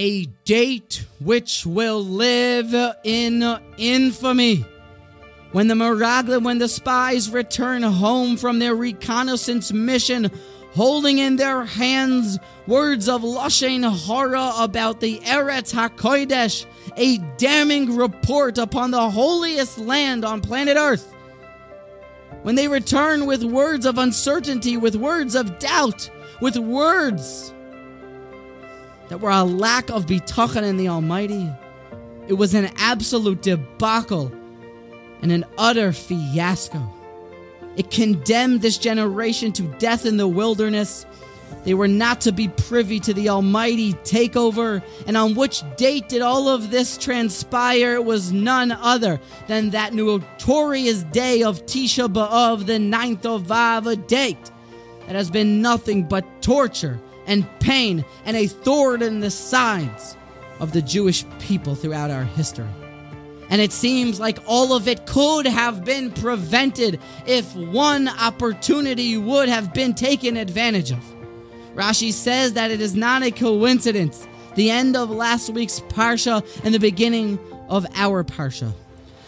a date which will live in infamy. When the Meraglim, when the spies return home from their reconnaissance mission, holding in their hands words of Lashon Hara about the Eretz HaKodesh, a damning report upon the holiest land on planet Earth. When they return with words of uncertainty, with words of doubt, with words that were a lack of bitachon in the Almighty, it was an absolute debacle and an utter fiasco. It condemned this generation to death in the wilderness. They were not to be privy to the almighty takeover. And on which date did all of this transpire? It was none other than that notorious day of Tisha B'Av, the ninth of Av, a date that has been nothing but torture and pain and a thorn in the sides of the Jewish people throughout our history. And it seems like all of it could have been prevented if one opportunity would have been taken advantage of. Rashi says that it is not a coincidence. The end of last week's Parsha and the beginning of our Parsha.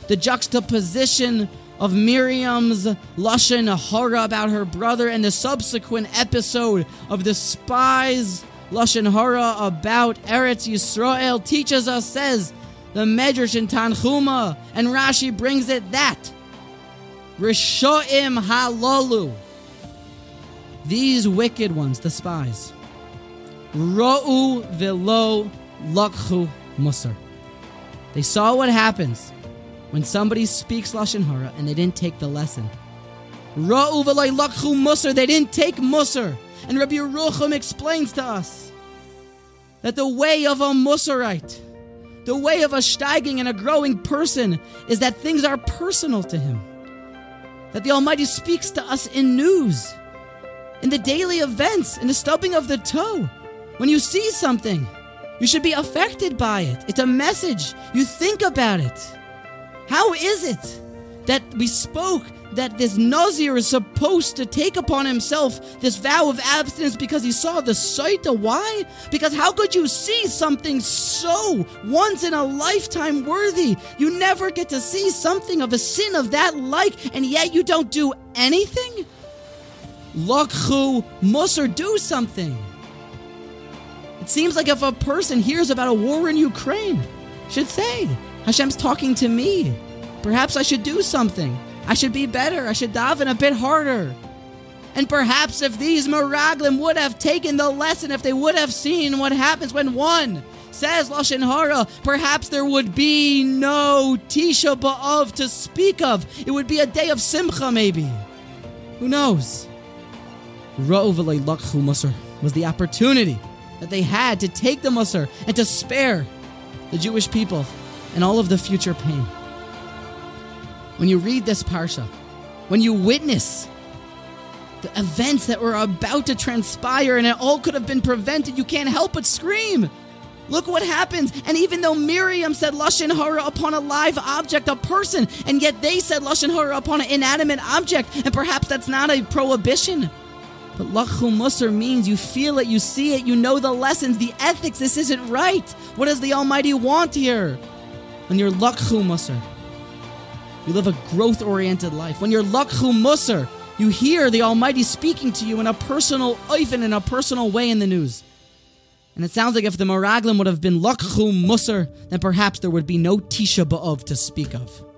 The juxtaposition of Miriam's Lashon Hara about her brother and the subsequent episode of the spies Lashon Hara about Eretz Yisrael teaches us, says, the Medrash in Tanchuma, and Rashi brings it that Rishoim Halalu, these wicked ones, the spies, Ra'u velo lakhu musar. They saw what happens when somebody speaks lashon hara and they didn't take the lesson. Ra'u velo lakhu musar. They didn't take musar, and Rabbi Yerucham explains to us that the way of a musarite the way of a steiging and a growing person is that things are personal to him. That the Almighty speaks to us in news, in the daily events, in the stubbing of the toe. When you see something, you should be affected by it. It's a message. You think about it. How is it that we spoke that this Nazir is supposed to take upon himself this vow of abstinence because he saw the sight. Of why? Because how could you see something so once in a lifetime worthy? You never get to see something of a sin of that like, and yet you don't do anything? Lakhu Musar, do something. It seems like if a person hears about a war in Ukraine, should say, Hashem's talking to me. Perhaps I should do something. I should be better. I should daven a bit harder. And perhaps if these Meraglim would have taken the lesson, if they would have seen what happens when one says Lashon Hara, perhaps there would be no Tisha B'Av to speak of. It would be a day of Simcha, maybe. Who knows? Ra'uvalei Musar was the opportunity that they had to take the Musar and to spare the Jewish people and all of the future pain when you read this parsha, when you witness the events that were about to transpire and it all could have been prevented, you can't help but scream. Look what happens. And even though Miriam said Lashon Hara upon a live object, a person, and yet they said Lashon Hara upon an inanimate object, and perhaps that's not a prohibition. But Lakhu Musar means you feel it, you see it, you know the lessons, the ethics. This isn't right. What does the Almighty want here? When you're Lakhu Musar. You live a growth oriented life. When you're Lakhu Musar, you hear the Almighty speaking to you in a personal, even in a personal way in the news. And it sounds like if the Meraglim would have been Lakhu Musar, then perhaps there would be no Tisha B'Av to speak of.